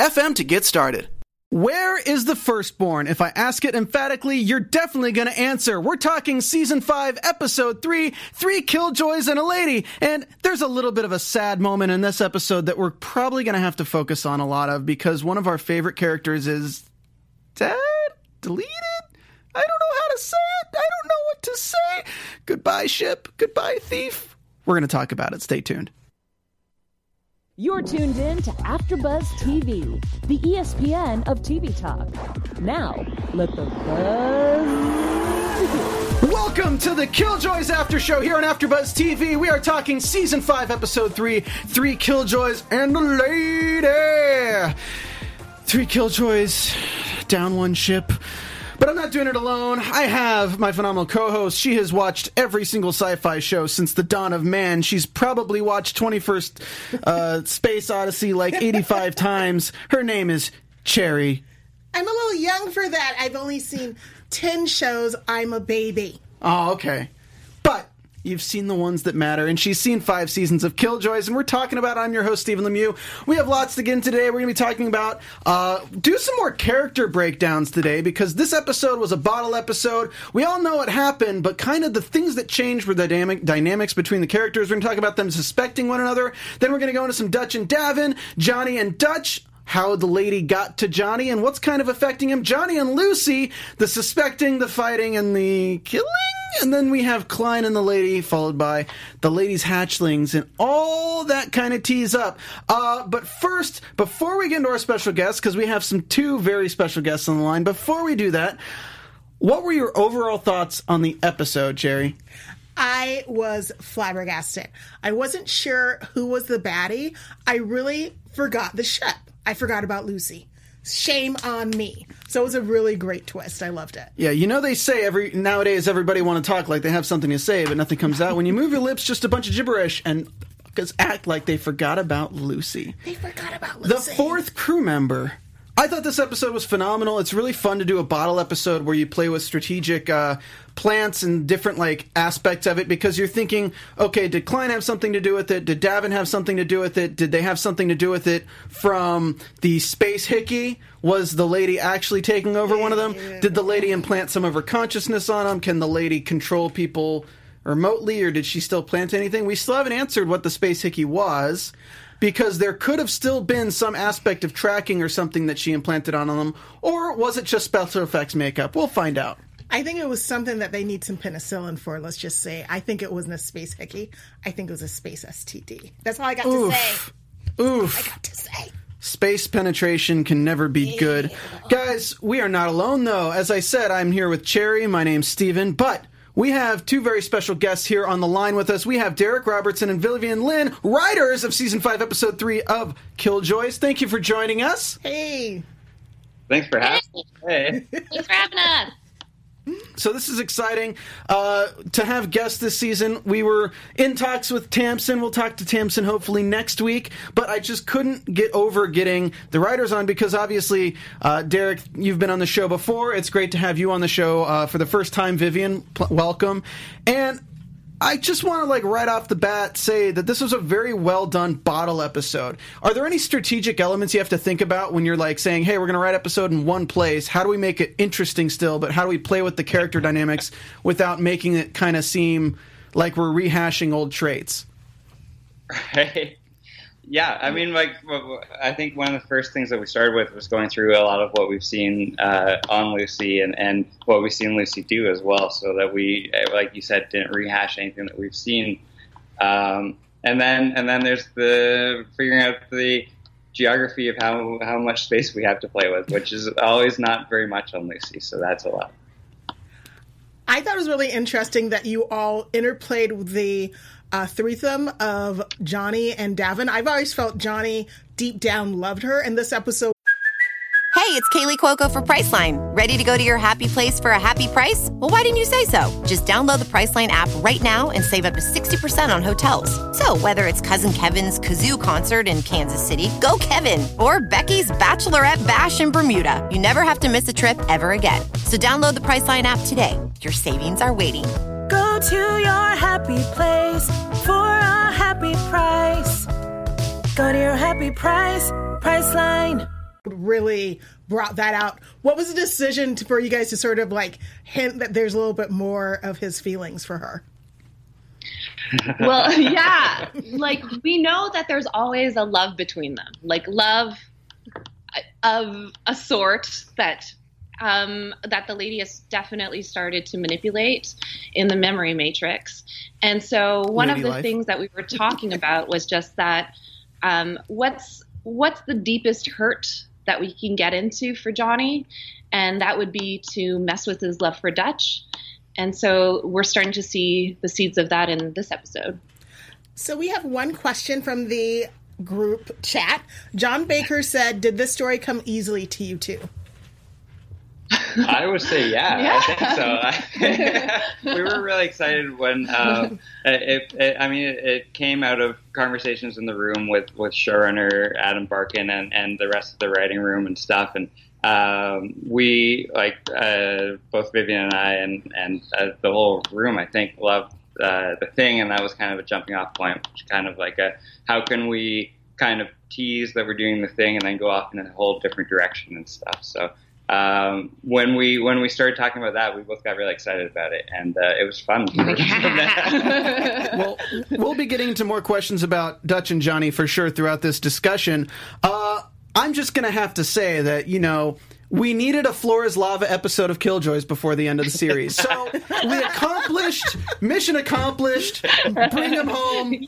FM to get started. Where is the firstborn? If I ask it emphatically, you're definitely going to answer. We're talking season 5, episode 3, Three Killjoys and a Lady. And there's a little bit of a sad moment in this episode that we're probably going to have to focus on a lot of because one of our favorite characters is dead? Deleted? I don't know how to say it. I don't know what to say. Goodbye, ship. Goodbye, thief. We're going to talk about it. Stay tuned. You're tuned in to AfterBuzz TV, the ESPN of TV talk. Now, let the buzz. Welcome to the Killjoys After Show here on AfterBuzz TV. We are talking season five, episode three, Three Killjoys and the Lady. Three Killjoys down one ship. But I'm not doing it alone. I have my phenomenal co host. She has watched every single sci fi show since the dawn of man. She's probably watched 21st uh, Space Odyssey like 85 times. Her name is Cherry. I'm a little young for that. I've only seen 10 shows. I'm a baby. Oh, okay. But You've seen the ones that matter, and she's seen five seasons of Killjoys, and we're talking about. I'm your host, Stephen Lemieux. We have lots to get today. We're going to be talking about uh, do some more character breakdowns today because this episode was a bottle episode. We all know what happened, but kind of the things that changed were the dynamic dynamics between the characters. We're going to talk about them suspecting one another. Then we're going to go into some Dutch and D'avin, Johnny and Dutch how the lady got to Johnny and what's kind of affecting him. Johnny and Lucy, the suspecting, the fighting, and the killing. And then we have Khlyen and the lady, followed by the lady's hatchlings, and all that kind of tease up. Uh, but first, before we get into our special guests, because we have some two very special guests on the line, before we do that, what were your overall thoughts on the episode, Jerry? I was flabbergasted. I wasn't sure who was the baddie. I really forgot the ship. I forgot about Lucy. Shame on me. So it was a really great twist. I loved it. Yeah, you know they say every nowadays everybody want to talk like they have something to say, but nothing comes out. When you move your lips, just a bunch of gibberish, and because act like they forgot about Lucy. They forgot about Lucy. The fourth crew member I thought this episode was phenomenal. It's really fun to do a bottle episode where you play with strategic uh, plants and different like aspects of it because you're thinking, okay, did Khlyen have something to do with it? Did D'avin have something to do with it? Did they have something to do with it from the space hickey? Was the lady actually taking over one of them? Did the lady implant some of her consciousness on them? Can the lady control people remotely, or did she still plant anything? We still haven't answered what the space hickey was because there could have still been some aspect of tracking or something that she implanted on them, or was it just special effects makeup? We'll find out. I think it was something that they need some penicillin for, let's just say. I think it wasn't a space hickey. I think it was a space STD. That's all I got Oof. to say. Oof. I got to say. Space penetration can never be good. Guys, we are not alone though. As I said, I'm here with Cherry. My name's Steven, but we have two very special guests here on the line with us. We have Derek Robertson and Vivian Lynn, writers of season five, episode three of Killjoys. Thank you for joining us. Hey. Thanks for having us. Hey. Thanks for having us. So this is exciting uh, to have guests this season. We were in talks with Tamsin. We'll talk to Tamsin hopefully next week. But I just couldn't get over getting the writers on because obviously, uh, Derek, you've been on the show before. It's great to have you on the show uh, for the first time. Vivian, pl- welcome. And I just want to like right off the bat say that this was a very well done bottle episode. Are there any strategic elements you have to think about when you're like saying, "Hey, we're going to write episode in one place. How do we make it interesting still, but how do we play with the character dynamics without making it kind of seem like we're rehashing old traits?" Right yeah, I mean, like, I think one of the first things that we started with was going through a lot of what we've seen uh, on Lucy and, and what we've seen Lucy do as well, so that we, like you said, didn't rehash anything that we've seen. Um, and then, and then there's the figuring out the geography of how how much space we have to play with, which is always not very much on Lucy, so that's a lot. I thought it was really interesting that you all interplayed the uh, threesome of Johnny and D'avin. I've always felt Johnny deep down loved her, and this episode Hey, it's Kaley Cuoco for Priceline. Ready to go to your happy place for a happy price? Well, why didn't you say so? Just download the Priceline app right now and save up to 60% on hotels. So, whether it's Cousin Kevin's Kazoo concert in Kansas City, go Kevin, or Becky's Bachelorette Bash in Bermuda, you never have to miss a trip ever again. So, download the Priceline app today. Your savings are waiting. Go to your happy place for a happy price. Go to your happy price, Priceline. Really brought that out. What was the decision to, for you guys to sort of like hint that there's a little bit more of his feelings for her? Well, yeah. Like we know that there's always a love between them. Like love of a sort that um, that the lady has definitely started to manipulate in the memory matrix. And so one Lady of the life. things that we were talking about was just that um, what's what's the deepest hurt that we can get into for Johnny, and that would be to mess with his love for Dutch. And so we're starting to see the seeds of that in this episode. So we have one question from the group chat. John Baker said, "Did this story come easily to you too?" I would say yeah, I think so. we were really excited when um, it, it, I mean, it, it came out of conversations in the room with with showrunner Adam Barken and and the rest of the writing room and stuff, and um, we like uh, both Vivian and I and and uh, the whole room, I think, loved uh, the thing, and that was kind of a jumping off point, which kind of like a how can we kind of tease that we're doing the thing and then go off in a whole different direction and stuff. So um, when we when we started talking about that, we both got really excited about it, and uh, it was fun. well, we'll be getting into more questions about Dutch and Johnny for sure throughout this discussion. Uh, I'm just going to have to say that, you know, we needed a Flora's Lava episode of Killjoys before the end of the series. So we accomplished, mission accomplished, bring them home.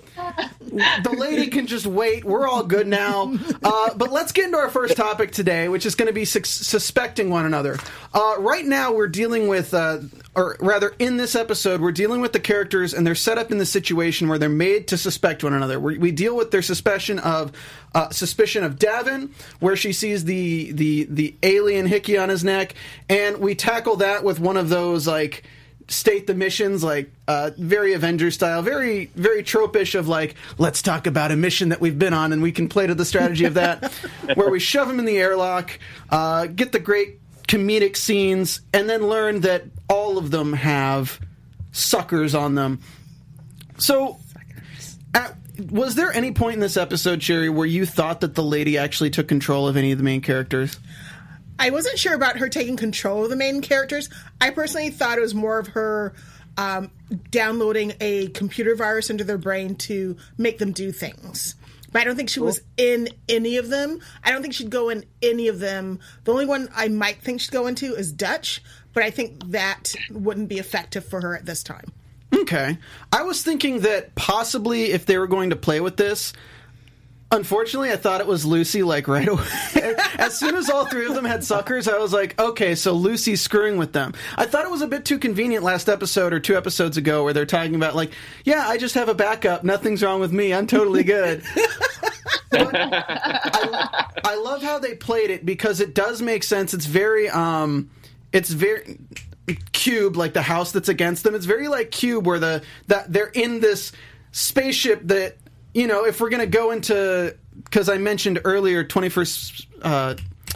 The lady can just wait. We're all good now. Uh, but let's get into our first topic today, which is going to be sus- suspecting one another. Uh, right now, we're dealing with, uh, or rather, in this episode, we're dealing with the characters, and they're set up in the situation where they're made to suspect one another. We, we deal with their suspicion of uh, suspicion of Davin, where she sees the the the alien hickey on his neck, and we tackle that with one of those like state the missions like uh, very Avengers style, very very tropish of like let's talk about a mission that we've been on, and we can play to the strategy of that, where we shove him in the airlock, uh, get the great comedic scenes, and then learn that all of them have suckers on them. So, at, was there any point in this episode, Cherry, where you thought that the lady actually took control of any of the main characters? I wasn't sure about her taking control of the main characters. I personally thought it was more of her um, downloading a computer virus into their brain to make them do things. But I don't think she was in any of them. I don't think she'd go in any of them. The only one I might think she'd go into is Dutch, but I think that wouldn't be effective for her at this time. Okay. I was thinking that possibly if they were going to play with this, unfortunately, I thought it was Lucy, like right away. as soon as all three of them had suckers, I was like, okay, so Lucy's screwing with them. I thought it was a bit too convenient last episode or two episodes ago where they're talking about, like, yeah, I just have a backup. Nothing's wrong with me. I'm totally good. I, I love how they played it because it does make sense. It's very, um, it's very cube like the house that's against them. It's very like cube where the that they're in this spaceship that you know if we're going to go into because i mentioned earlier 21st uh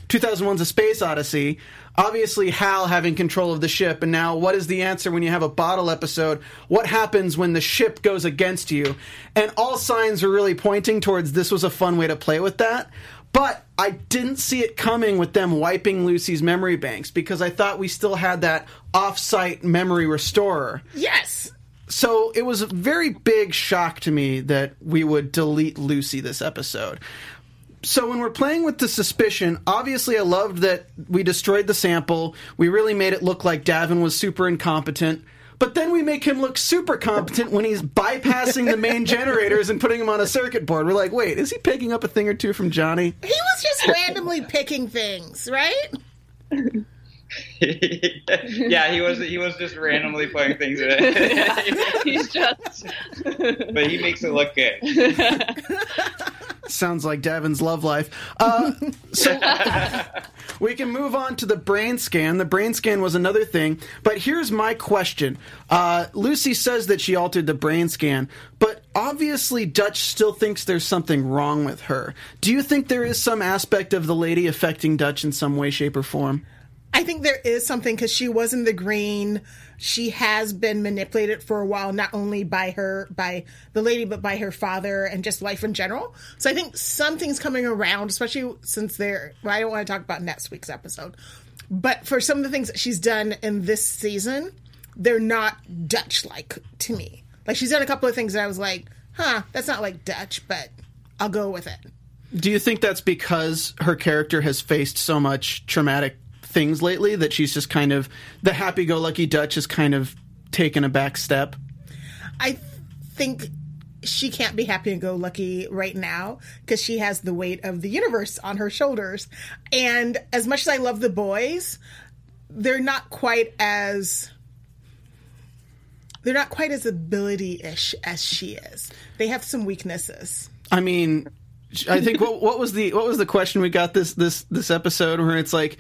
2001's a space odyssey. Obviously hal having control of the ship and now what is the answer when you have a bottle episode? What happens when the ship goes against you? And all signs are really pointing towards this was a fun way to play with that. But I didn't see it coming with them wiping Lucy's memory banks because I thought we still had that off-site memory restorer. Yes. So it was a very big shock to me that we would delete Lucy this episode. So when we're playing with the suspicion, obviously I loved that we destroyed the sample. We really made it look like Davin was super incompetent. But then we make him look super competent when he's bypassing the main generators and putting them on a circuit board. We're like, wait, is he picking up a thing or two from Johnny? He was just randomly picking things, right? yeah, he was he was just randomly playing things in it. He's just. but he makes it look good. Sounds like Davin's love life. Uh, so we can move on to the brain scan. The brain scan was another thing, but here's my question. Uh, Lucy says that she altered the brain scan, but obviously Dutch still thinks there's something wrong with her. Do you think there is some aspect of the lady affecting Dutch in some way, shape, or form? I think there is something because she was in the green. She has been manipulated for a while, not only by her, by the lady, but by her father and just life in general. So I think something's coming around, especially since they're, well, I don't want to talk about next week's episode, but for some of the things that she's done in this season, they're not Dutch like to me. Like she's done a couple of things that I was like, huh, that's not like Dutch, but I'll go with it. Do you think that's because her character has faced so much traumatic things lately that she's just kind of the happy-go-lucky Dutch has kind of taken a back step? I think she can't be happy and go lucky right now because she has the weight of the universe on her shoulders. And as much as I love the boys, they're not quite as they're not quite as ability-ish as she is. They have some weaknesses. I mean, I think what, what was the what was the question we got this this this episode where it's like,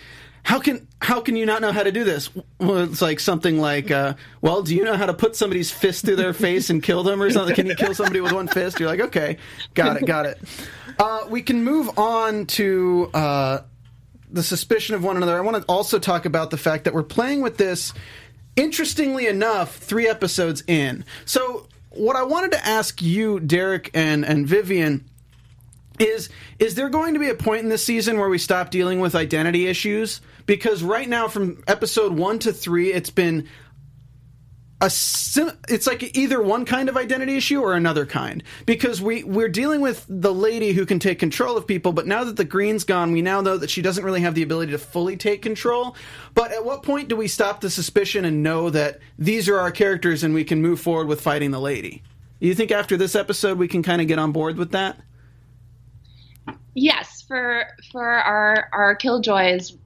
how can how can you not know how to do this? Well, it's like something like, uh, well, do you know how to put somebody's fist through their face and kill them or something? Can you kill somebody with one fist? You're like, okay, got it, got it. Uh, we can move on to. Uh, the suspicion of one another. I want to also talk about the fact that we're playing with this, interestingly enough, three episodes in. So, what I wanted to ask you, Derek and, and Vivian, is is there going to be a point in this season where we stop dealing with identity issues? Because right now, from episode one to three, it's been a sim- it's like either one kind of identity issue or another kind. Because we we're dealing with the lady who can take control of people but now that the green's gone we now know that she doesn't really have the ability to fully take control. But at what point do we stop the suspicion and know that these are our characters and we can move forward with fighting the lady? You think after this episode we can kind of get on board with that? Yes for for our our killjoys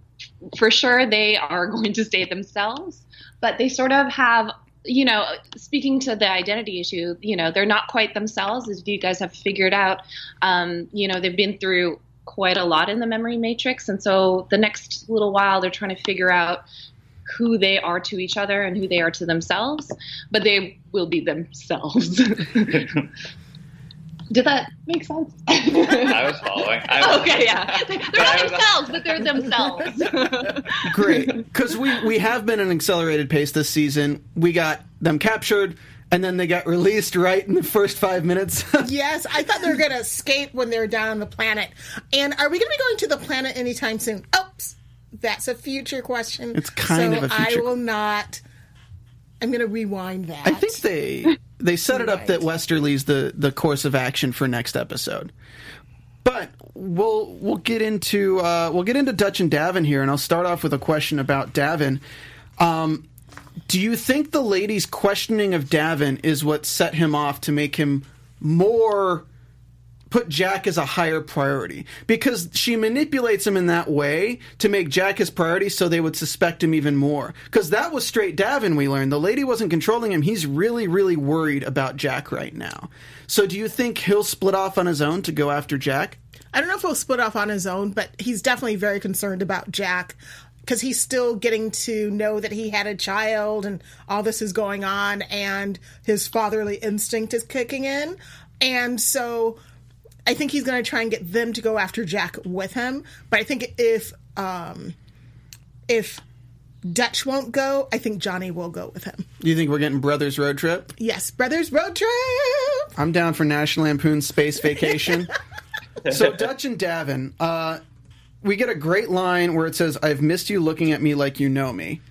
for sure they are going to stay themselves but they sort of have you know, speaking to the identity issue, you know, they're not quite themselves, as you guys have figured out. Um, you know, they've been through quite a lot in the memory matrix. And so the next little while, they're trying to figure out who they are to each other and who they are to themselves, but they will be themselves. Did that make sense? I was following. I was, okay, yeah. They're not themselves, but they're themselves. Great, because we we have been an accelerated pace this season. We got them captured, and then they got released right in the first five minutes. yes, I thought they were going to escape when they were down on the planet. And are we going to be going to the planet anytime soon? Oops, that's a future question. It's kind so of a future. I will not. I'm going to rewind that. I think they they set it up that Westerly's the the course of action for next episode. But we'll we'll get into uh, we'll get into Dutch and Davin here, and I'll start off with a question about Davin. Um, do you think the lady's questioning of Davin is what set him off to make him more put Jack as a higher priority because she manipulates him in that way to make Jack his priority so they would suspect him even more. Because that was straight Davin, we learned. The lady wasn't controlling him. He's really, really worried about Jack right now. So do you think he'll split off on his own to go after Jack? I don't know if he'll split off on his own, but he's definitely very concerned about Jack because he's still getting to know that he had a child and all this is going on and his fatherly instinct is kicking in. And so I think he's going to try and get them to go after Jack with him. But I think if um, if Dutch won't go, I think Johnny will go with him. Do you think we're getting Brothers Road Trip? Yes, Brothers Road Trip. I'm down for National Lampoon's Space Vacation. so Dutch and Davin, uh, we get a great line where it says, "I've missed you looking at me like you know me."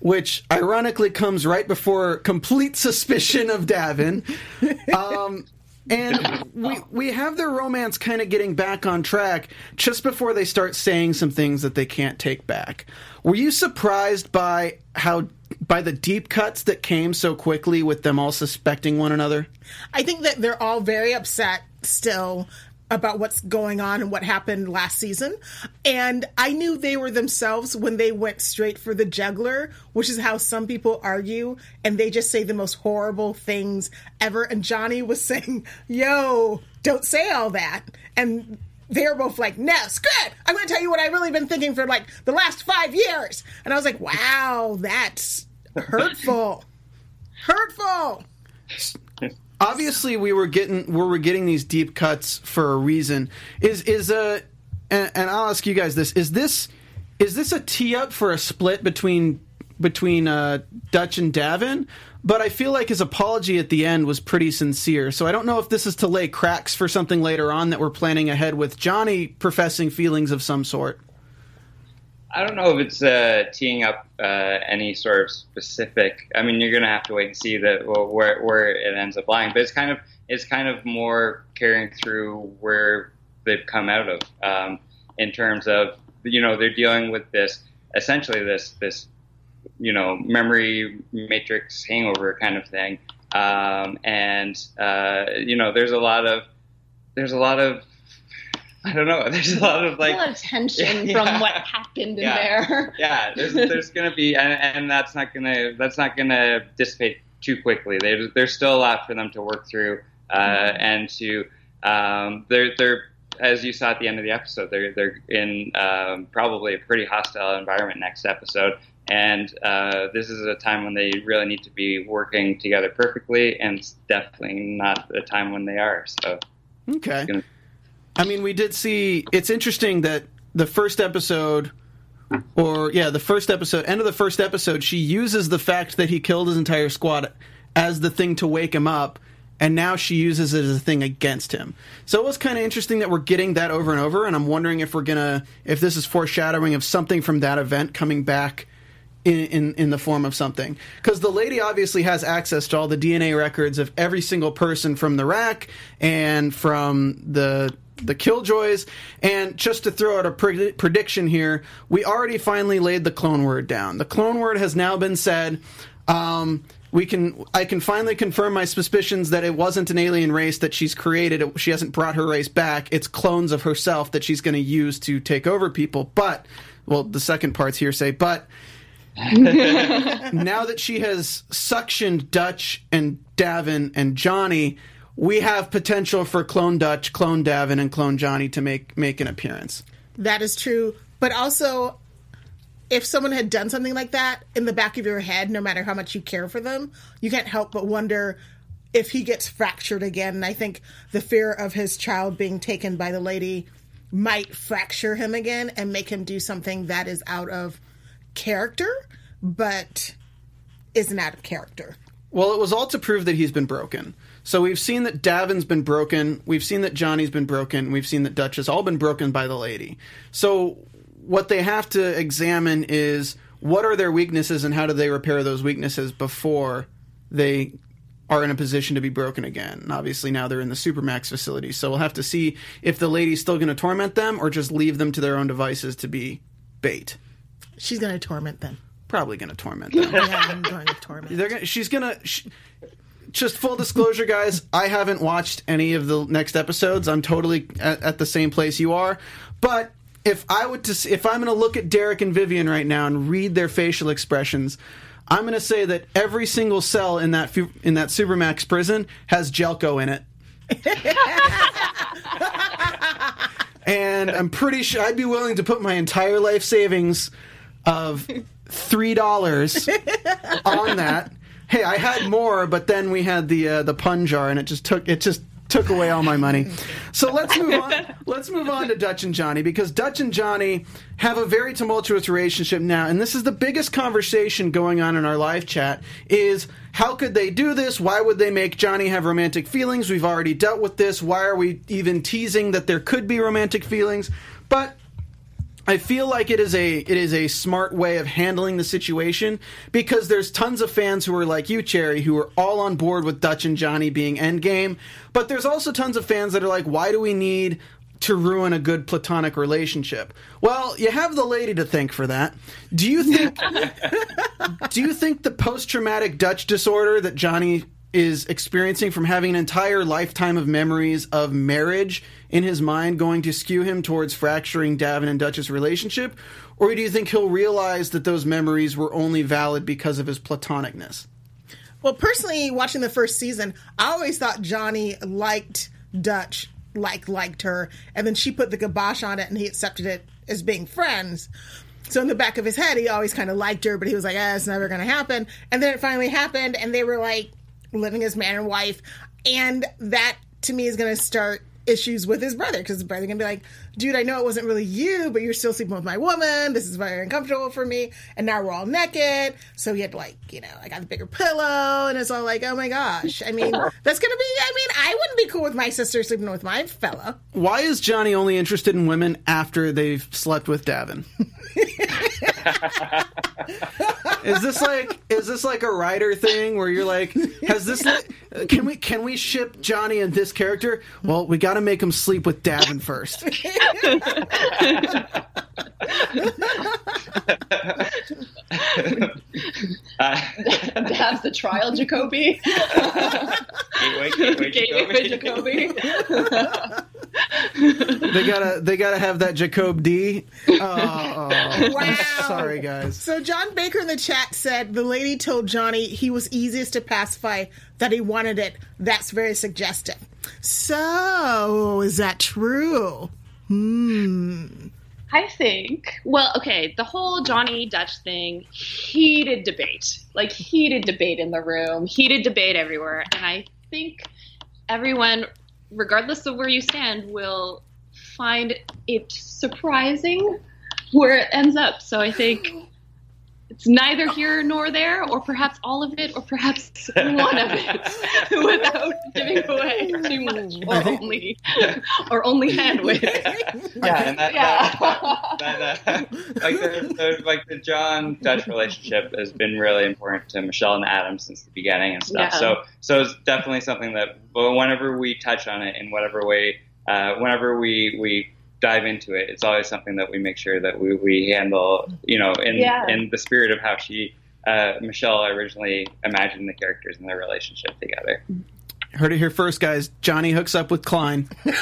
Which ironically comes right before complete suspicion of Davin. Um, and we we have their romance kind of getting back on track just before they start saying some things that they can't take back. Were you surprised by how by the deep cuts that came so quickly with them all suspecting one another? I think that they're all very upset still about what's going on and what happened last season. And I knew they were themselves when they went straight for the juggler, which is how some people argue, and they just say the most horrible things ever. And Johnny was saying, Yo, don't say all that. And they're both like, no, it. I'm going to tell you what I've really been thinking for like the last five years. And I was like, wow, that's hurtful. hurtful. obviously we were getting we were getting these deep cuts for a reason. Is is a and, and I'll ask you guys this: is this is this a tee up for a split between between uh, Dutch and Davin? But I feel like his apology at the end was pretty sincere. So I don't know if this is to lay cracks for something later on that we're planning ahead with Johnny professing feelings of some sort. I don't know if it's uh, teeing up uh, any sort of specific. I mean, you're going to have to wait and see that well, where where it ends up lying. But it's kind of it's kind of more carrying through where they've come out of um, in terms of you know they're dealing with this essentially this this you know memory matrix hangover kind of thing, um, and uh, you know there's a lot of there's a lot of I don't know. There's a lot of like a lot of tension Yeah. from what happened in Yeah. there. yeah, there's, there's going to be, and, and that's not going to that's not going to dissipate too quickly. There's there's still a lot for them to work through, uh, and to um, they're they're as you saw at the end of the episode, they're they're in um, probably a pretty hostile environment next episode, and uh, this is a time when they really need to be working together perfectly, and it's definitely not a time when they are. So Okay. Gonna- I mean, we did see. It's interesting that the first episode, or yeah, the first episode, end of the first episode, she uses the fact that he killed his entire squad as the thing to wake him up, and now she uses it as a thing against him. So it was kind of interesting that we're getting that over and over, and I'm wondering if we're gonna, if this is foreshadowing of something from that event coming back in, in, in the form of something. Because the lady obviously has access to all the DNA records of every single person from the RAC and from the the Killjoys. And just to throw out a pred- prediction here, we already finally laid the clone word down. The clone word has now been said. Um, we can I can finally confirm my suspicions that it wasn't an alien race that she's created. She hasn't brought her race back. It's clones of herself that she's going to use to take over people. But well, the second part's hearsay. But now that she has suctioned Dutch and Davin and Johnny, we have potential for clone Dutch, clone Davin, and clone Johnny to make make an appearance. That is true. But also, if someone had done something like that in the back of your head, no matter how much you care for them, you can't help but wonder if he gets fractured again. And I think the fear of his child being taken by the lady might fracture him again and make him do something that is out of character, but isn't out of character. Well, it was all to prove that he's been broken. So we've seen that Davin's been broken. We've seen that Johnny's been broken. We've seen that Dutch has all been broken by the lady. So what they have to examine is what are their weaknesses and how do they repair those weaknesses before they are in a position to be broken again. And obviously now they're in the Supermax facility. So we'll have to see if the lady's still going to torment them or just leave them to their own devices to be bait. She's going to torment them. Probably going to torment them. Yeah, I'm going to torment. They're gonna, she's gonna. Sh just full disclosure, guys. I haven't watched any of the next episodes. I'm totally at, at the same place you are. But if I would to, if I'm gonna look at Derek and Vivian right now and read their facial expressions, I'm gonna say that every single cell in that fu- in that Supermax prison has Jelko in it. and I'm pretty sure I'd be willing to put my entire life savings of three dollars on that. Hey, I had more, but then we had the uh, the pun jar, and it just took it just took away all my money. So let's move on. Let's move on to Dutch and Johnny because Dutch and Johnny have a very tumultuous relationship now, and this is the biggest conversation going on in our live chat. Is how could they do this? Why would they make Johnny have romantic feelings? We've already dealt with this. Why are we even teasing that there could be romantic feelings? But I feel like it is a it is a smart way of handling the situation because there's tons of fans who are like you, Cherry, who are all on board with Dutch and Johnny being endgame. But there's also tons of fans that are like, why do we need to ruin a good platonic relationship? Well, you have the lady to thank for that. Do you think do you think the post traumatic Dutch disorder that Johnny is experiencing from having an entire lifetime of memories of marriage in his mind going to skew him towards fracturing Davin and Dutch's relationship? Or do you think he'll realize that those memories were only valid because of his platonicness? Well, personally, watching the first season, I always thought Johnny liked Dutch like liked her, and then she put the kibosh on it, and he accepted it as being friends. So in the back of his head, he always kind of liked her, but he was like, "Ah, it's never going to happen." And then it finally happened, and they were like living as man and wife, and that to me is going to start issues with his brother because his brother gonna be like, "Dude, I know it wasn't really you, but you're still sleeping with my woman. This is very uncomfortable for me." And now we're all naked, so he had to like, you know, I got the bigger pillow, and it's all like, "Oh my gosh!" I mean, that's gonna be. I mean, I wouldn't be cool with my sister sleeping with my fella. Why is Johnny only interested in women after they've slept with Davin? is this like is this like a writer thing where you're like has this li- can we can we ship Johnny and this character? Well, we got to make him sleep with Davin first. Uh, That's the trial Jacoby. gateway, gateway, Gateway Jacoby. Jacoby. They gotta they gotta have that Jacob D. Oh, Wow. Sorry guys. So John Baker in the chat said the lady told Johnny he was easiest to pacify, that he wanted it. That's very suggestive. So is that true? Hmm. I think. Well, okay, the whole Johnny Dutch thing, heated debate. Like heated debate in the room, heated debate everywhere. And I think everyone, regardless of where you stand, will find it surprising where it ends up. So I think it's neither here nor there, or perhaps all of it, or perhaps one of it, without giving away too much, or only, or only hand wave. Yeah, and that, Yeah. that, that, uh, like the, the like the John Dutch relationship has been really important to Michelle and Adam since the beginning and stuff. Yeah. So so it's definitely something that whenever we touch on it in whatever way, uh, whenever we we dive into it, it's always something that we make sure that we, we handle, you know, in Yeah. in the spirit of how she. Uh, Michelle originally imagined the characters and their relationship together. Heard it here first, guys. Johnny hooks up with Khlyen.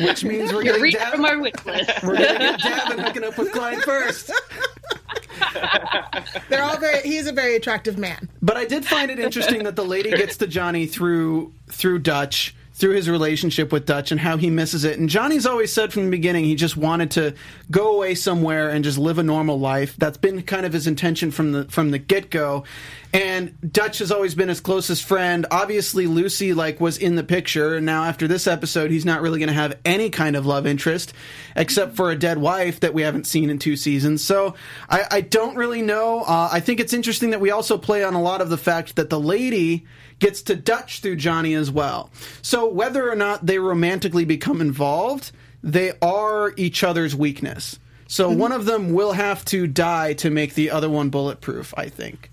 Which means we're You're getting reading Dav- from our wish list. we're gonna get Davin hooking up with Khlyen first. They're all very. He's a very attractive man. But I did find it interesting that the lady gets to Johnny through through Dutch, through his relationship with Dutch and how he misses it. And Johnny's always said from the beginning he just wanted to go away somewhere and just live a normal life. That's been kind of his intention from the from the get go. And Dutch has always been his closest friend. Obviously, Lucy like was in the picture, and now after this episode, he's not really going to have any kind of love interest, except for a dead wife that we haven't seen in two seasons. So I, I don't really know. Uh, I think it's interesting that we also play on a lot of the fact that the lady gets to Dutch through Johnny as well. So whether or not they romantically become involved, they are each other's weakness. So mm-hmm. one of them will have to die to make the other one bulletproof. I think.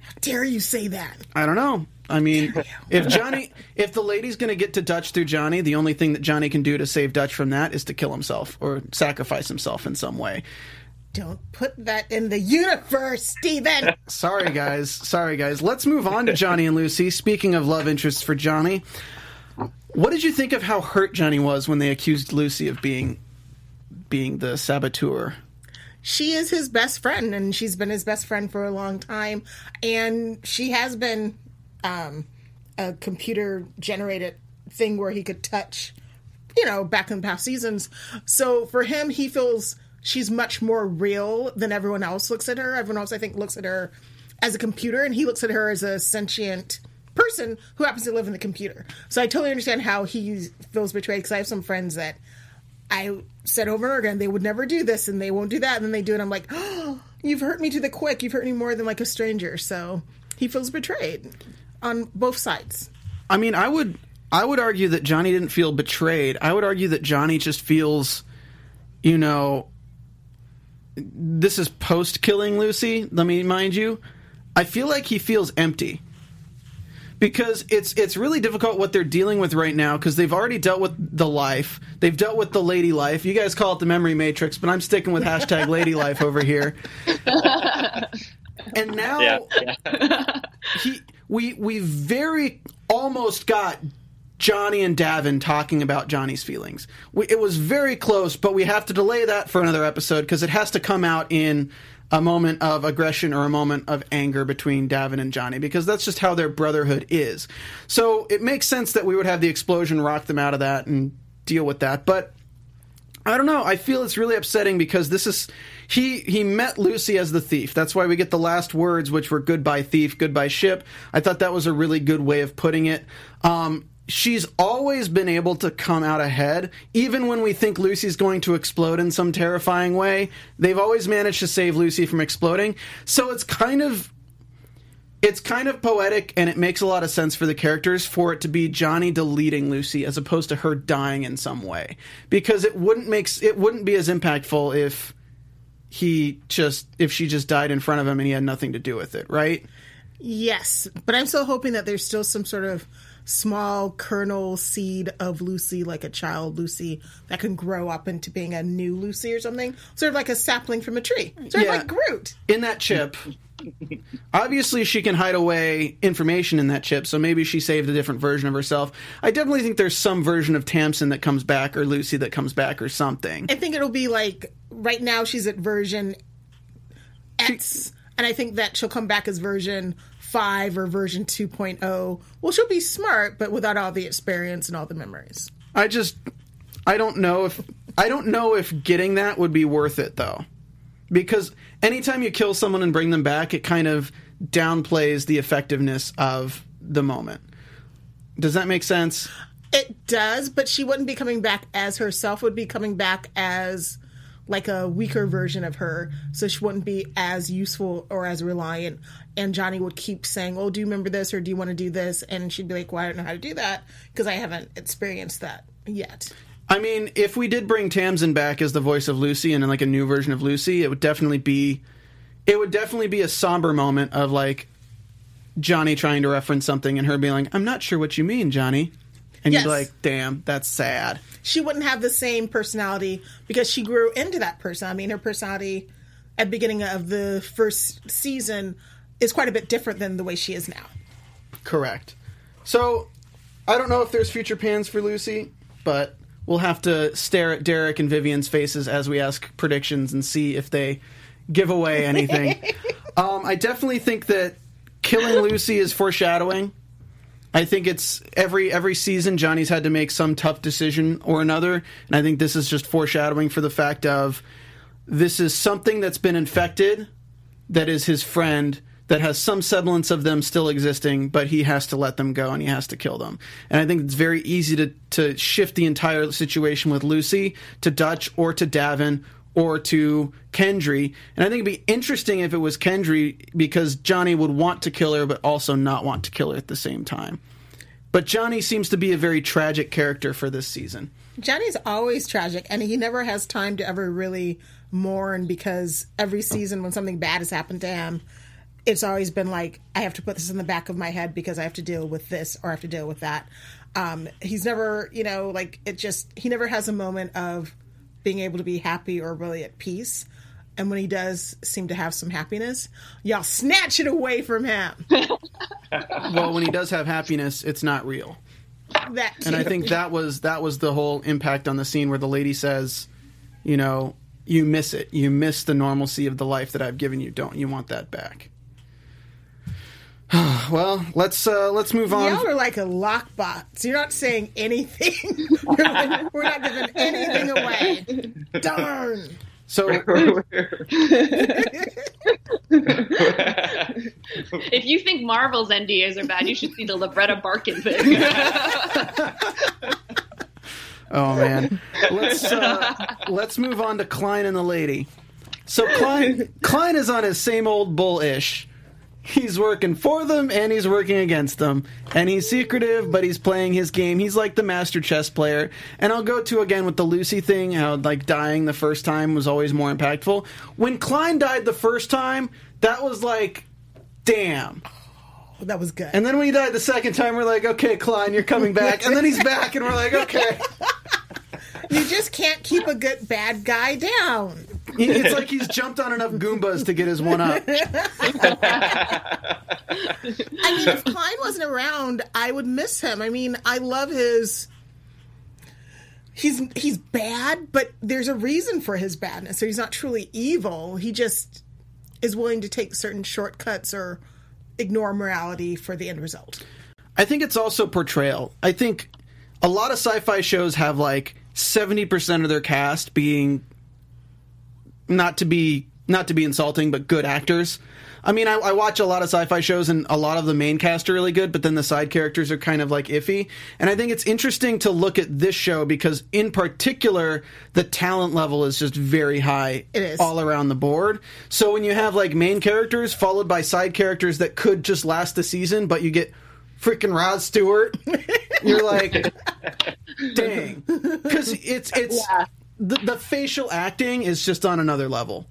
How Dare you say that? I don't know. I mean, if Johnny, if the lady's going to get to Dutch through Johnny, the only thing that Johnny can do to save Dutch from that is to kill himself or sacrifice himself in some way. Don't put that in the universe, Steven. Sorry, guys. Sorry, guys. Let's move on to Johnny and Lucy. Speaking of love interests for Johnny, what did you think of how hurt Johnny was when they accused Lucy of being being the saboteur? she is his best friend and she's been his best friend for a long time and she has been um, a computer generated thing where he could touch you know back in past seasons so for him he feels she's much more real than everyone else looks at her everyone else i think looks at her as a computer and he looks at her as a sentient person who happens to live in the computer so i totally understand how he feels betrayed because i have some friends that I said over and over again, they would never do this and they won't do that. And then they do it. I'm like, oh, you've hurt me to the quick. You've hurt me more than like a stranger. So he feels betrayed on both sides. I mean, I would I would argue that Johnny didn't feel betrayed. I would argue that Johnny just feels, you know, this is post killing Lucy. Let me mind you, I feel like he feels empty because it's it's really difficult what they're dealing with right now because they've already dealt with the life, they've dealt with the lady life. You guys call it the memory matrix, but I'm sticking with hashtag lady life over here. and now Yeah, yeah. he we we very almost got Johnny and Davin talking about Johnny's feelings. We, it was very close, but we have to delay that for another episode because it has to come out in a moment of aggression or a moment of anger between Davin and Johnny because that's just how their brotherhood is. So it makes sense that we would have the explosion rock them out of that and deal with that. But I don't know. I feel it's really upsetting because this is he he met Lucy as the thief. That's why we get the last words, which were "goodbye thief, goodbye ship." I thought that was a really good way of putting it. Um, she's always been able to come out ahead, even when we think Lucy's going to explode in some terrifying way. They've always managed to save Lucy from exploding. So it's kind of it's kind of poetic and it makes a lot of sense for the characters for it to be Johnny deleting Lucy as opposed to her dying in some way because it wouldn't make it wouldn't be as impactful if he just if she just died in front of him and he had nothing to do with it, right? Yes, but I'm still hoping that there's still some sort of small kernel seed of Lucy, like a child Lucy, that can grow up into being a new Lucy or something. Sort of like a sapling from a tree. Sort Yeah. of like Groot. In that chip. Obviously, she can hide away information in that chip, so maybe she saved a different version of herself. I definitely think there's some version of Tamsin that comes back, or Lucy that comes back, or something. I think it'll be like right now she's at version X, and I think that she'll come back as version 5 or version 2.0. Well, she'll be smart, but without all the experience and all the memories. I just I don't know if I don't know if getting that would be worth it though. Because anytime you kill someone and bring them back, it kind of downplays the effectiveness of the moment. Does that make sense? It does, but she wouldn't be coming back as herself, would be coming back as like a weaker version of her, so she wouldn't be as useful or as reliant. And Johnny would keep saying, "Oh, do you remember this or do you want to do this?" And she'd be like, "Well, I don't know how to do that because I haven't experienced that yet." I mean, if we did bring Tamsin back as the voice of Lucy and like a new version of Lucy, it would definitely be it would definitely be a somber moment of like Johnny trying to reference something and her being like, "I'm not sure what you mean, Johnny." And Yes. you'd be like, "Damn, that's sad." She wouldn't have the same personality because she grew into that person. I mean, her personality at the beginning of the first season is quite a bit different than the way she is now. Correct. So, I don't know if there's future plans for Lucy, but we'll have to stare at Derek and Vivian's faces as we ask predictions and see if they give away anything. um, I definitely think that killing Lucy is foreshadowing. I think it's every every season Johnny's had to make some tough decision or another, and I think this is just foreshadowing for the fact of this is something that's been infected that is his friend that has some semblance of them still existing, but he has to let them go and he has to kill them. And I think it's very easy to to shift the entire situation with Lucy to Dutch or to Davin or to Kendry. And I think it'd be interesting if it was Kendry because Johnny would want to kill her but also not want to kill her at the same time. But Johnny seems to be a very tragic character for this season. Johnny's always tragic, and he never has time to ever really mourn because every season when something bad has happened to him, it's always been like, I have to put this in the back of my head because I have to deal with this or I have to deal with that. Um, he's never, you know, like it just, he never has a moment of being able to be happy or really at peace. And when he does seem to have some happiness, y'all snatch it away from him. Well, when he does have happiness, it's not real. That and I think that was that was the whole impact on the scene where the lady says, you know, you miss it. You miss the normalcy of the life that I've given you. Don't you want that back? well, let's uh, let's move on. Y'all are like a lockbox. You're not saying anything. You're like, We're not giving anything away. Darn. So If you think Marvel's NDAs are bad, you should see the Lovretta Barken thing. Oh man, let's uh, let's move on to Khlyen and the lady. So Khlyen Khlyen is on his same old bullish. He's working for them and he's working against them, and he's secretive, but he's playing his game. He's like the master chess player. And I'll go to again with the Lucy thing, how like dying the first time was always more impactful. When Khlyen died the first time, that was like, damn. Oh, that was good. And then when he died the second time, we're like, okay, Khlyen, you're coming back. And then he's back, and we're like, okay. you just can't keep a good bad guy down. It's like he's jumped on enough Goombas to get his one up. I mean, if Khlyen wasn't around, I would miss him. I mean, I love his. He's he's bad, but there's a reason for his badness. So he's not truly evil. He just is willing to take certain shortcuts or ignore morality for the end result. I think it's also portrayal. I think a lot of sci-fi shows have like 70% of their cast being not to be not to be insulting, but good actors. I mean, I, I, watch a lot of sci-fi shows, and a lot of the main cast are really good, but then the side characters are kind of like iffy. And I think it's interesting to look at this show because, in particular, the talent level is just very high It is. all around the board. So when you have like main characters followed by side characters that could just last the season, but you get freaking Rob Stewart, you're like, dang, because it's it's the, the facial acting is just on another level.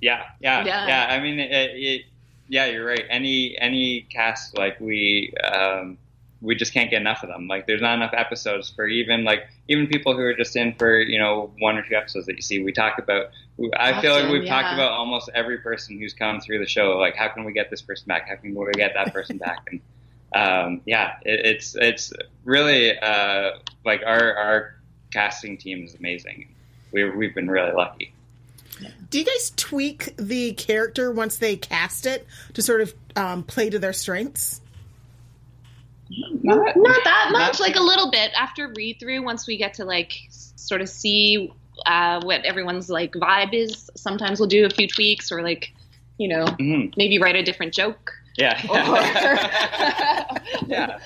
Yeah, yeah, Yeah. yeah. I mean, it, it, yeah, you're right. Any any cast like we um, we just can't get enough of them. Like, there's not enough episodes for even like even people who are just in for you know one or two episodes that you see. We talk about. I feel like we've talked about almost every person who's come through the show. Like, how can we get this person back? How can we get that person back? And um, yeah, it, it's it's really uh, like our our casting team is amazing. We we've been really lucky. Do you guys tweak the character once they cast it to sort of um, play to their strengths? Not, Not that much, Not- like a little bit after read through. Once we get to like sort of see uh, what everyone's like vibe is, sometimes we'll do a few tweaks or like, you know, Mhm. maybe write a different joke. Yeah. Or, yeah.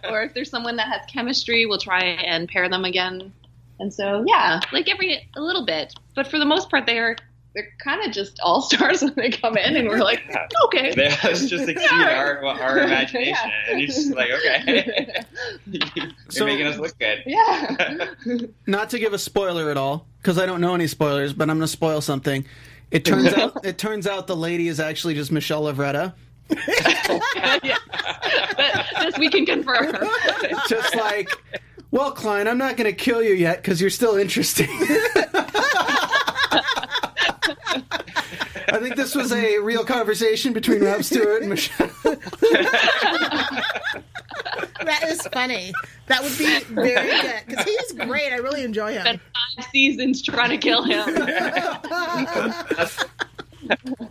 or if there's someone that has chemistry, we'll try and pair them again. And so, yeah, like every a little bit, but for the most part, they're they're kind of just all stars when they come in, and we're like, Yeah. okay, They just exceed Yeah. our our imagination, Yeah. and you're just like, okay, you're So- making us look good. yeah. Not to give a spoiler at all, because I don't know any spoilers, but I'm going to spoil something. It turns out it turns out the lady is actually just Michelle Lovretta. yes. But this we can confirm. Just like, well, Khlyen, I'm not going to kill you yet because you're still interesting. I think this was a real conversation between Rob Stewart and Michelle. That is funny. That would be very good because he's great. I really enjoy him. Spent five seasons trying to kill him.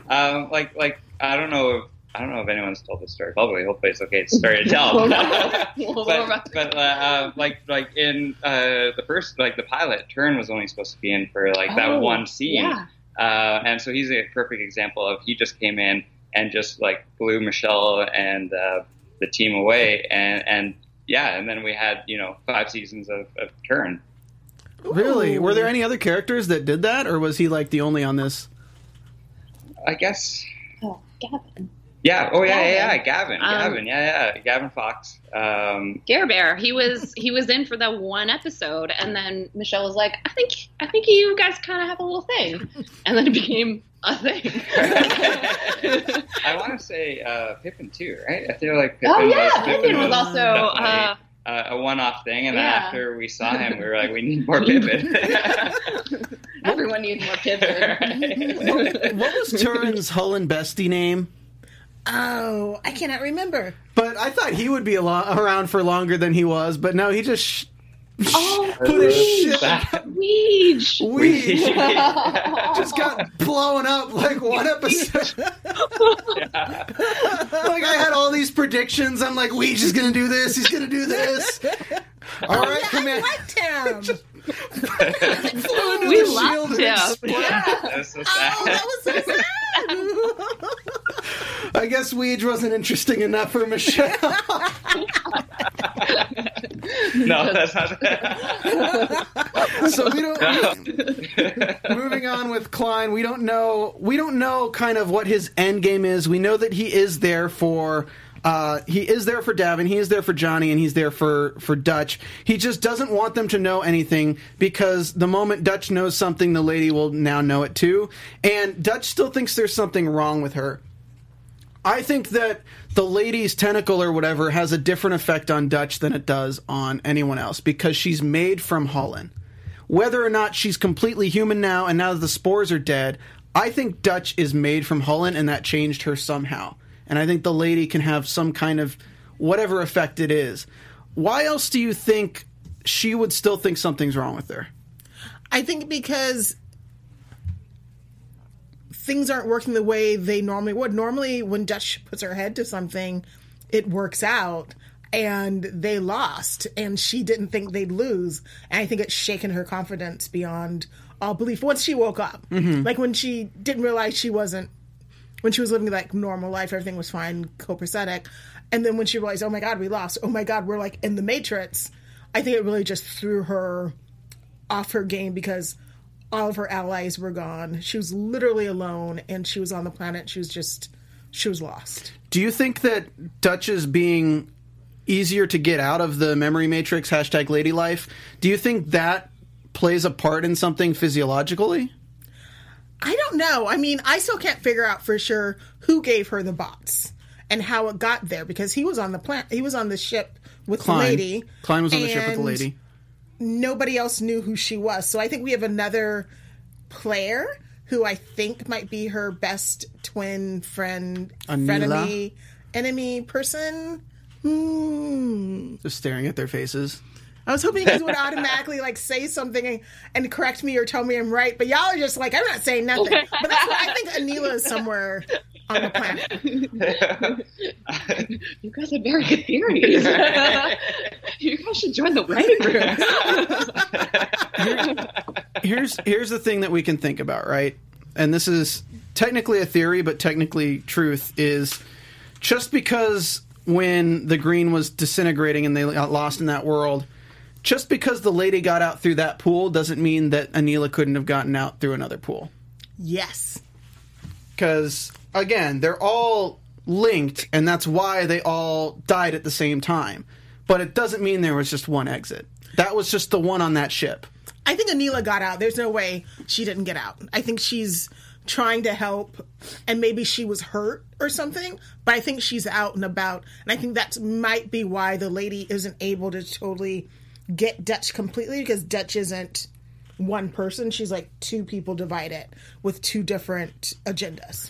Um, like like I don't know if I don't know if anyone's told this story publicly. Hopefully, it's okay. It's a story to tell. But but uh, uh, like like in uh, the first like the pilot, Turin was only supposed to be in for like that Oh, one scene. yeah. Uh, and so he's a perfect example of he just came in and just like blew Michelle and uh, the team away, and and yeah, and then we had you know five seasons of, of Turin. Really? Were there any other characters that did that, or was he like the only on this? I guess. Oh, Gavin. Yeah. Oh yeah, yeah, yeah. Gavin. Gavin. Um, Gavin. Yeah, yeah. Gavin Fox. Um, Gare Bear. He was he was in for the one episode, and then Michelle was like, "I think I think you guys kind of have a little thing," and then it became a thing. I want to say uh, Pippin too, right? I feel like Pippin oh yeah, was, Pippin was also uh, a one-off thing, and then after we saw him, we were like, we need more Pippin. everyone needs more Pippin. What was Turin's Hullen Bestie name? Oh, I cannot remember. But I thought he would be a lo- around for longer than he was, but no, he just sh- oh, put his shit. Weege. We just got blown up like one episode. like I had all these predictions. I'm like, Weege is gonna do this. He's gonna do this. All right, oh, come I in. liked him. Flew into We the loved shield and him. exploded. That was so sad. Oh, that was so sad. I guess Weege wasn't interesting enough for Michelle. no, that's not. so we don't. moving on with Khlyen, we don't know. We don't know kind of what his end game is. We know that he is there for. Uh, he is there for Davin. He is there for Johnny, and he's there for for Dutch. He just doesn't want them to know anything because the moment Dutch knows something, the lady will now know it too. And Dutch still thinks there's something wrong with her. I think that the lady's tentacle or whatever has a different effect on Dutch than it does on anyone else because she's made from Hullen. Whether or not she's completely human now and now that the spores are dead, I think Dutch is made from Hullen and that changed her somehow. And I think the lady can have some kind of whatever effect it is. Why else do you think she would still think something's wrong with her? I think because things aren't working the way they normally would. Normally, when Dutch puts her head to something, it works out. And they lost, and she didn't think they'd lose. And I think it's shaken her confidence beyond all belief once she woke up. Mm-hmm. Like when she didn't realize she wasn't when she was living like normal life, everything was fine, copacetic. And then when she realized, oh my God, we lost. Oh my God, we're like in the matrix. I think it really just threw her off her game because all of her allies were gone. She was literally alone and she was on the planet. She was just, she was lost. Do you think that Dutch is being easier to get out of the memory matrix hashtag lady life? Do you think that plays a part in something physiologically? I don't know. I mean, I still can't figure out for sure who gave her the bots and how it got there because he was on the planet. He was on the ship with Khlyen. the lady. Khlyen was on the ship with the lady. Nobody else knew who she was. So I think we have another player who I think might be her best twin friend, Aneela? frenemy, enemy person. Hmm. Just staring at their faces. I was hoping you guys would automatically like say something and, and correct me or tell me I'm right, but y'all are just like I'm not saying nothing. But that's why I think Aneela is somewhere on the planet. You guys have very good theories. you guys should join the writing room. here's here's the thing that we can think about, right? And this is technically a theory, but technically truth is just because when the green was disintegrating and they got lost in that world, just because the lady got out through that pool doesn't mean that Aneela couldn't have gotten out through another pool. Yes. Because again, they're all linked, and that's why they all died at the same time. But it doesn't mean there was just one exit. That was just the one on that ship. I think Aneela got out. There's no way she didn't get out. I think she's trying to help and maybe she was hurt or something, but I think she's out and about. And I think that might be why the lady isn't able to totally get Dutch completely because Dutch isn't one person. She's like two people divided with two different agendas.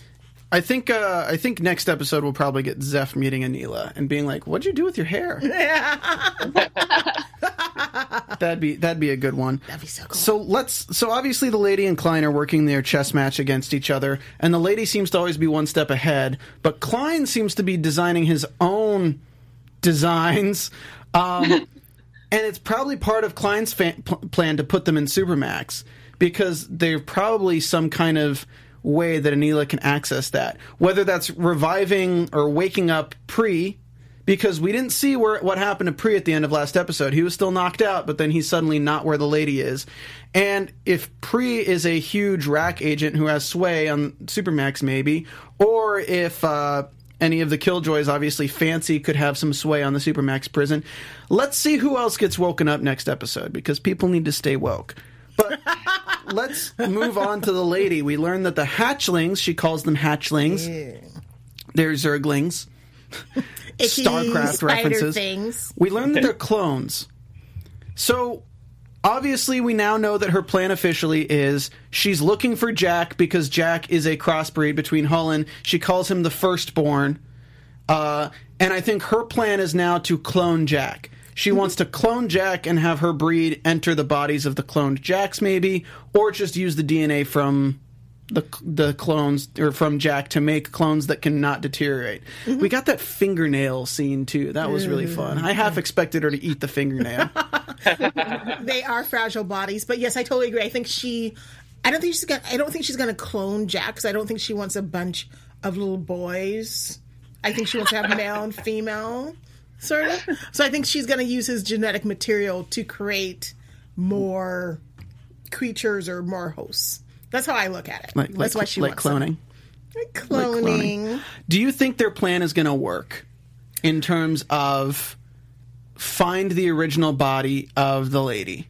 I think uh, I think next episode we'll probably get Zeph meeting Aneela and being like, "What'd you do with your hair?" that'd be that'd be a good one. That'd be so cool. So let's. So obviously the lady and Khlyen are working their chess match against each other, and the lady seems to always be one step ahead, but Khlyen seems to be designing his own designs. Um, and it's probably part of Khlyen's pl- plan to put them in Supermax because there's probably some kind of way that Aneela can access that. Whether that's reviving or waking up Pre, because we didn't see where what happened to Pre at the end of last episode. He was still knocked out, but then he's suddenly not where the lady is. And if Pre is a huge RAC agent who has sway on Supermax, maybe, or if uh, any of the Killjoys, obviously Fancy could have some sway on the Supermax prison. Let's see who else gets woken up next episode because people need to stay woke. But let's move on to the lady. We learned that the hatchlings, she calls them hatchlings. They're zerglings. Icky StarCraft spider references. things. We learned that they're clones. So obviously we now know that her plan officially is she's looking for Jack because Jack is a crossbreed between Hullen. She calls him the firstborn. Uh, and I think her plan is now to clone Jack. She wants to clone Jack and have her breed enter the bodies of the cloned Jacks, maybe, or just use the DNA from the the clones or from Jack to make clones that cannot deteriorate. Mm-hmm. We got that fingernail scene too. That was really mm. fun. I half expected her to eat the fingernail. they are fragile bodies. But yes, I totally agree. I think she. I don't think she's gonna. I don't think she's gonna clone Jack because I don't think she wants a bunch of little boys. I think she wants to have male and female, sort of. So I think she's gonna use his genetic material to create more creatures or more hosts. That's how I look at it. like That's like, why she like wants them. cloning. Like cloning. Do you think their plan is going to work in terms of find the original body of the lady?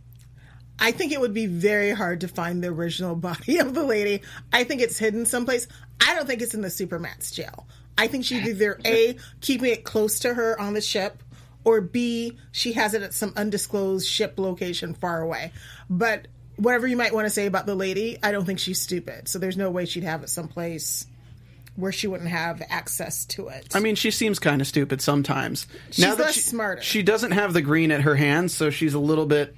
I think it would be very hard to find the original body of the lady. I think it's hidden someplace. I don't think it's in the Supermax jail. I think she's either A, keeping it close to her on the ship, or B, she has it at some undisclosed ship location far away. But whatever you might want to say about the lady, I don't think she's stupid. So there's no way she'd have it someplace where she wouldn't have access to it. I mean, she seems kind of stupid sometimes. She's now that less she, smarter. She doesn't have the green at her hands, so she's a little bit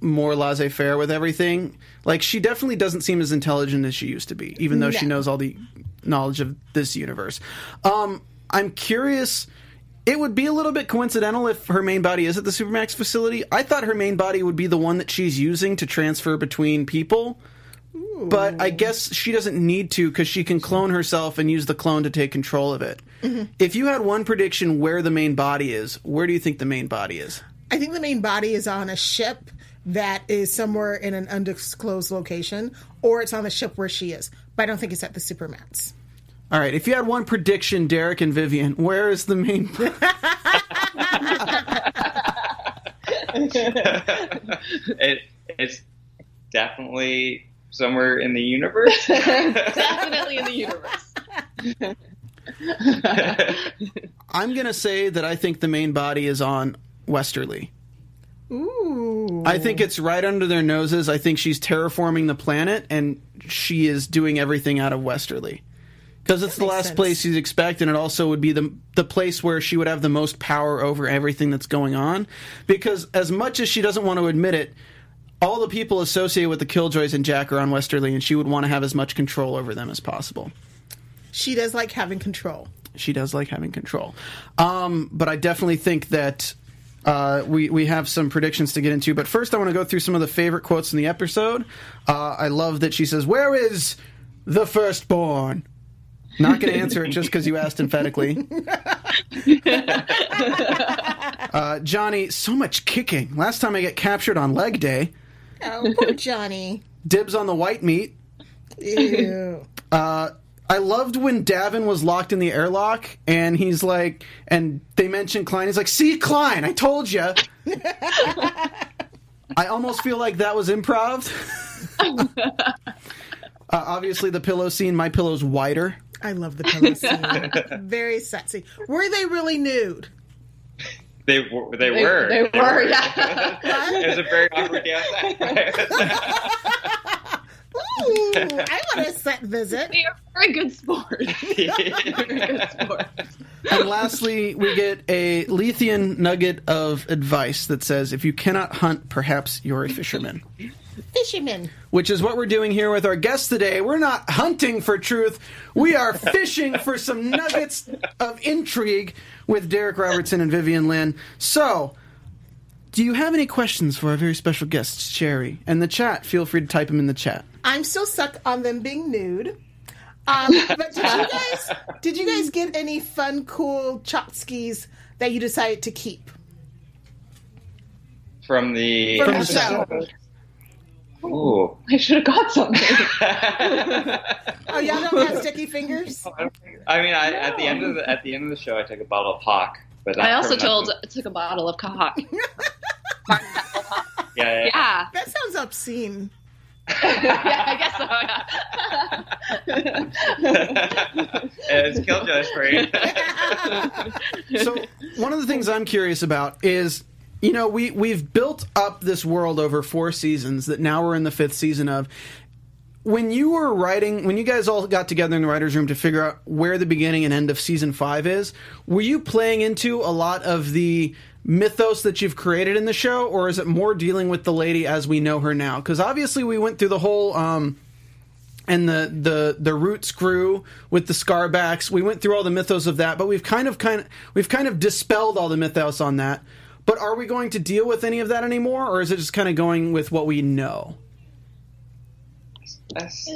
more laissez faire with everything. Like she definitely doesn't seem as intelligent as she used to be, even though she knows all the knowledge of this universe. Um, I'm curious. It would be a little bit coincidental if her main body is at the Supermax facility. I thought her main body would be the one that she's using to transfer between people. But I guess she doesn't need to because she can clone herself and use the clone to take control of it. Mm-hmm. If you had one prediction where the main body is, where do you think the main body is? I think the main body is on a ship that is somewhere in an undisclosed location, or it's on the ship where she is. But I don't think it's at the Supermax. All right, if you had one prediction, Derek and Vivian, where is the main? it, it's definitely somewhere in the universe. Definitely in the universe. I'm gonna say that I think the main body is on Westerly. Ooh. I think it's right under their noses. I think she's terraforming the planet, and she is doing everything out of Westerly. Because it's the last sense. place you'd expect, and it also would be the the place where she would have the most power over everything that's going on. Because as much as she doesn't want to admit it, all the people associated with the Killjoys and Jack are on Westerly, and she would want to have as much control over them as possible. She does like having control. She does like having control. Um, but I definitely think that uh, we we have some predictions to get into. But first, I want to go through some of the favorite quotes in the episode. Uh, I love that she says, "Where is the firstborn?" Not going to answer it just because you asked emphatically. uh, Johnny, so much kicking. Last time I get captured on leg day. Oh, poor Johnny. Dibs on the white meat. Ew. I loved when Davin was locked in the airlock, and he's like, and they mentioned Khlyen. He's like, "See, Khlyen, I told you." I almost feel like that was improv. uh, obviously, the pillow scene. My pillow's wider. I love the pillow scene. Very sexy. Were they really nude? they were. They, They- were. they were, yeah. it was a very awkward day outside. Ooh, I want a set visit. They are very good sports. very good sport. And lastly, we get a Lethean nugget of advice that says, "If you cannot hunt, perhaps you're a fisherman." Fisherman. which is what we're doing here with our guests today. We're not hunting for truth. We are fishing for some nuggets of intrigue with Derek Robertson and Vivian Lynn. So, do you have any questions for our very special guest, Sherry? And the chat, feel free to type them in the chat. I'm still stuck on them being nude. Um, but did you guys did you guys get any fun, cool chopskis that you decided to keep? From the. From the episode. show. Ooh. I should have got something. Oh, y'all don't have sticky fingers? I mean, I, at the end of the at the end of the show, I took a bottle of Hawk. But I also told nothing. took a bottle of cock. Yeah, yeah. Yeah, That sounds obscene. yeah, I guess so. Yeah. it's Killjoy's for you. So, one of the things I'm curious about is, you know, we we've built up this world over four seasons that now we're in the fifth season of. When you were writing, when you guys all got together in the writers' room to figure out where the beginning and end of season five is, were you playing into a lot of the mythos that you've created in the show, or is it more dealing with the lady as we know her now? Because obviously, we went through the whole. Um, and the the the root screw with the scarbacks. We went through all the mythos of that, but we've kind of kind of we've kind of dispelled all the mythos on that. But are we going to deal with any of that anymore, or is it just kind of going with what we know? That's,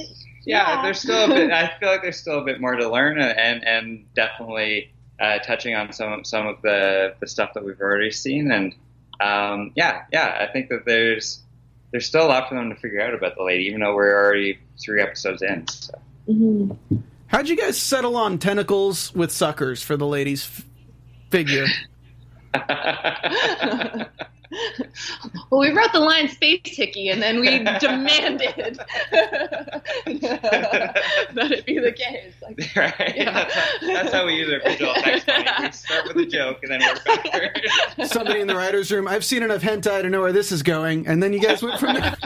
yeah, there's still a bit. I feel like there's still a bit more to learn, and and definitely uh, touching on some some of the the stuff that we've already seen, and um, yeah, yeah, I think that there's there's still a lot for them to figure out about the lady, even though we're already three episodes in. So. How'd you guys settle on tentacles with suckers for the lady's f- figure? Well, we wrote the line "Space Hickey," and then we demanded that it be the case. Like, right? Yeah. That's how we use our visual effects. money. We start with a joke and then work backwards. Somebody in the writers' room. I've seen enough hentai to know where this is going, and then you guys went from there.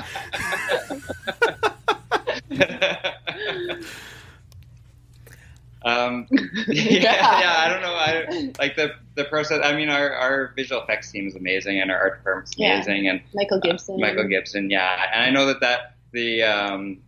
Um, yeah, yeah, I don't know. I, like the the process. I mean, our, our visual effects team is amazing, and our art department's is amazing, and Michael Gibson. Uh, Michael Gibson, yeah. And I know that that the um,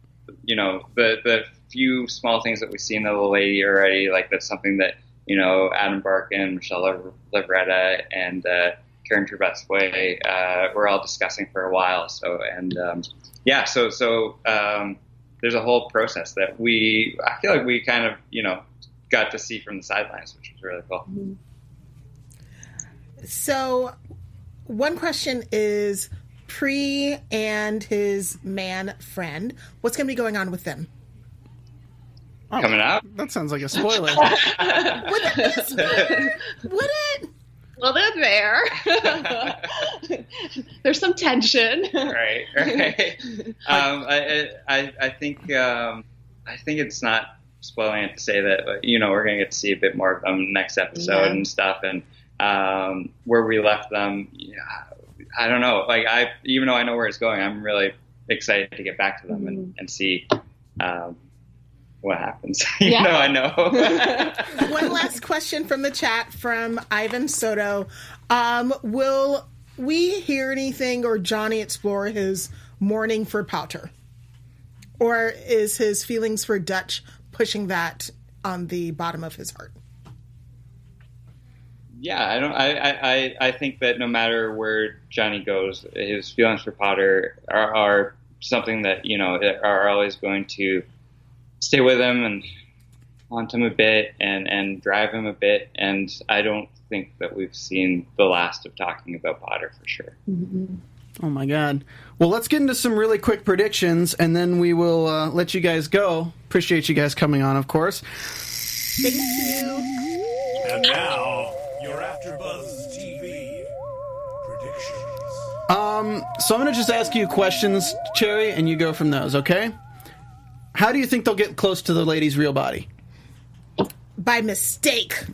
you know the the few small things that we see in the little lady already, like that's something that you know Adam Barken, Michelle Lovretta, and uh, Karen Troubetzkoy uh, we're all discussing for a while. So and um, yeah, so so um, there's a whole process that we I feel like we kind of you know got to see from the sidelines, which was really cool. Mm-hmm. So, one question is Pre and his man friend. What's going to be going on with them? Oh, Coming out. That sounds like a spoiler. Would that be a spoiler? Would it? Well, they're there. There's some tension. right, right. um, I, I, I think, um, I think it's not spoiling it to say that you know we're going to get to see a bit more of them next episode Yeah. and stuff, and um, where we left them. Yeah, I don't know. Like I, even though I know where it's going, I'm really excited to get back to them and, and see um, what happens. you Yeah. know, I know. One last question from the chat from Ivan Soto. Um, will we hear anything or Johnny explore his mourning for Pawter? Or is his feelings for Dutch pushing that on the bottom of his heart? Yeah, I don't. I, I, I- think that no matter where Johnny goes, his feelings for Pawter are, are something that you know are always going to stay with him and haunt him a bit and and drive him a bit. And I don't think that we've seen the last of talking about Pawter for sure. Oh my god. Well, let's get into some really quick predictions, and then we will uh, let you guys go. Appreciate you guys coming on, of course. Thank you. And now, your AfterBuzz TV predictions. Um, so I'm going to just ask you questions, Cherry, and you go from those, okay? How do you think they'll get close to the lady's real body? By mistake.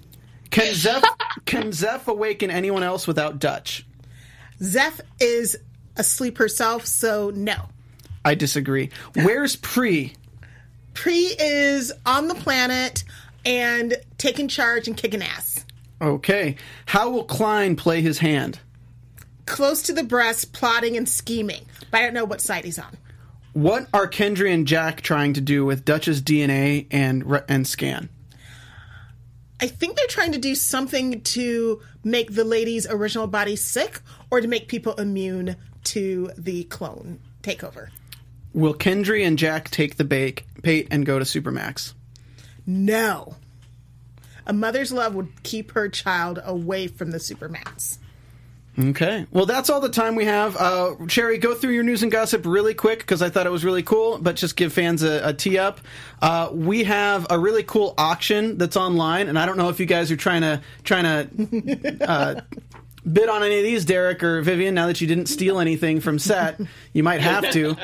Can Zeph can Zeph awaken anyone else without Dutch? Zeph is asleep herself, so no. I disagree. Where's Pre? Pre is on the planet and taking charge and kicking ass. Okay. How will Khlyen play his hand? Close to the breast, plotting and scheming. But I don't know what side he's on. What are Kendry and Jack trying to do with Dutch's DNA and and scan? I think they're trying to do something to make the lady's original body sick or to make people immune to the clone takeover. Will Kendry and Jack take the bake, bait and go to Supermax? No. A mother's love would keep her child away from the Supermax. Okay. Well, that's all the time we have. Uh, Sherry, go through your news and gossip really quick because I thought it was really cool, but just give fans a, a tee up. Uh, we have a really cool auction that's online, and I don't know if you guys are trying to trying to uh, bid on any of these, Derek or Vivian. Now that you didn't steal anything from set, you might have to.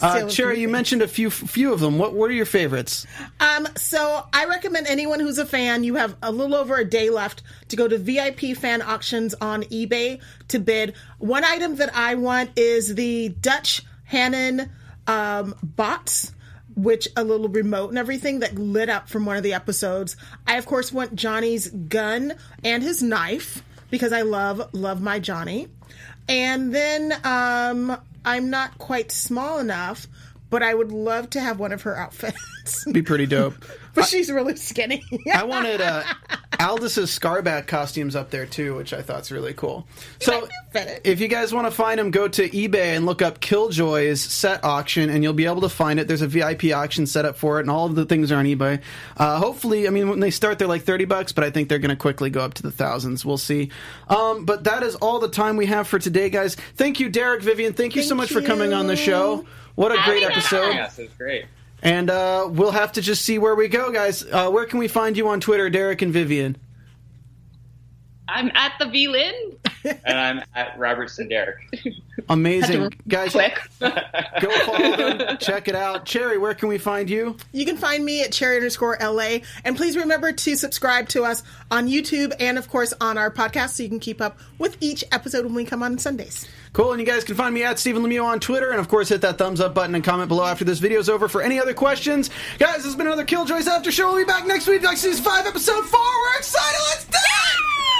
Uh, Steal a Sherry, few you mentioned a few few of them. What what are your favorites? Um, so I recommend anyone who's a fan, you have a little over a day left to go to VIP fan auctions on eBay to bid. One item that I want is the Dutch Hannon um, bots, which a little remote and everything that lit up from one of the episodes. I of course want Johnny's gun and his knife because I love love my Johnny. And then um, I'm not quite small enough, but I would love to have one of her outfits. Be pretty dope. but she's really skinny. I wanted uh, Alvis's Scarback costumes up there too, which I thought's really cool. So, if you guys want to find them, go to eBay and look up Killjoy's set auction, and you'll be able to find it. There's a VIP auction set up for it, and all of the things are on eBay. Uh, hopefully, I mean, when they start, they're like thirty bucks, but I think they're going to quickly go up to the thousands. We'll see. Um, but that is all the time we have for today, guys. Thank you, Derek, Vivian. Thank you so Thank much for coming on the show. What a great episode. Yes, it was great. And uh, we'll have to just see where we go, guys. Uh, where can we find you on Twitter, Derek and Vivian? I'm at the V Lin. And I'm at Robertson Derek. Amazing, guys. Quick. Go follow them. Check it out. Cherry, where can we find you? You can find me at cherry underscore LA. And please remember to subscribe to us on YouTube and, of course, on our podcast so you can keep up with each episode when we come on Sundays. Cool, and you guys can find me at Stephen Lemieux on Twitter, and of course, hit that thumbs up button and comment below after this video's over for any other questions. Guys, this has been another Killjoys After Show. We'll be back next week, like season 5, episode 4. We're excited! Let's do it!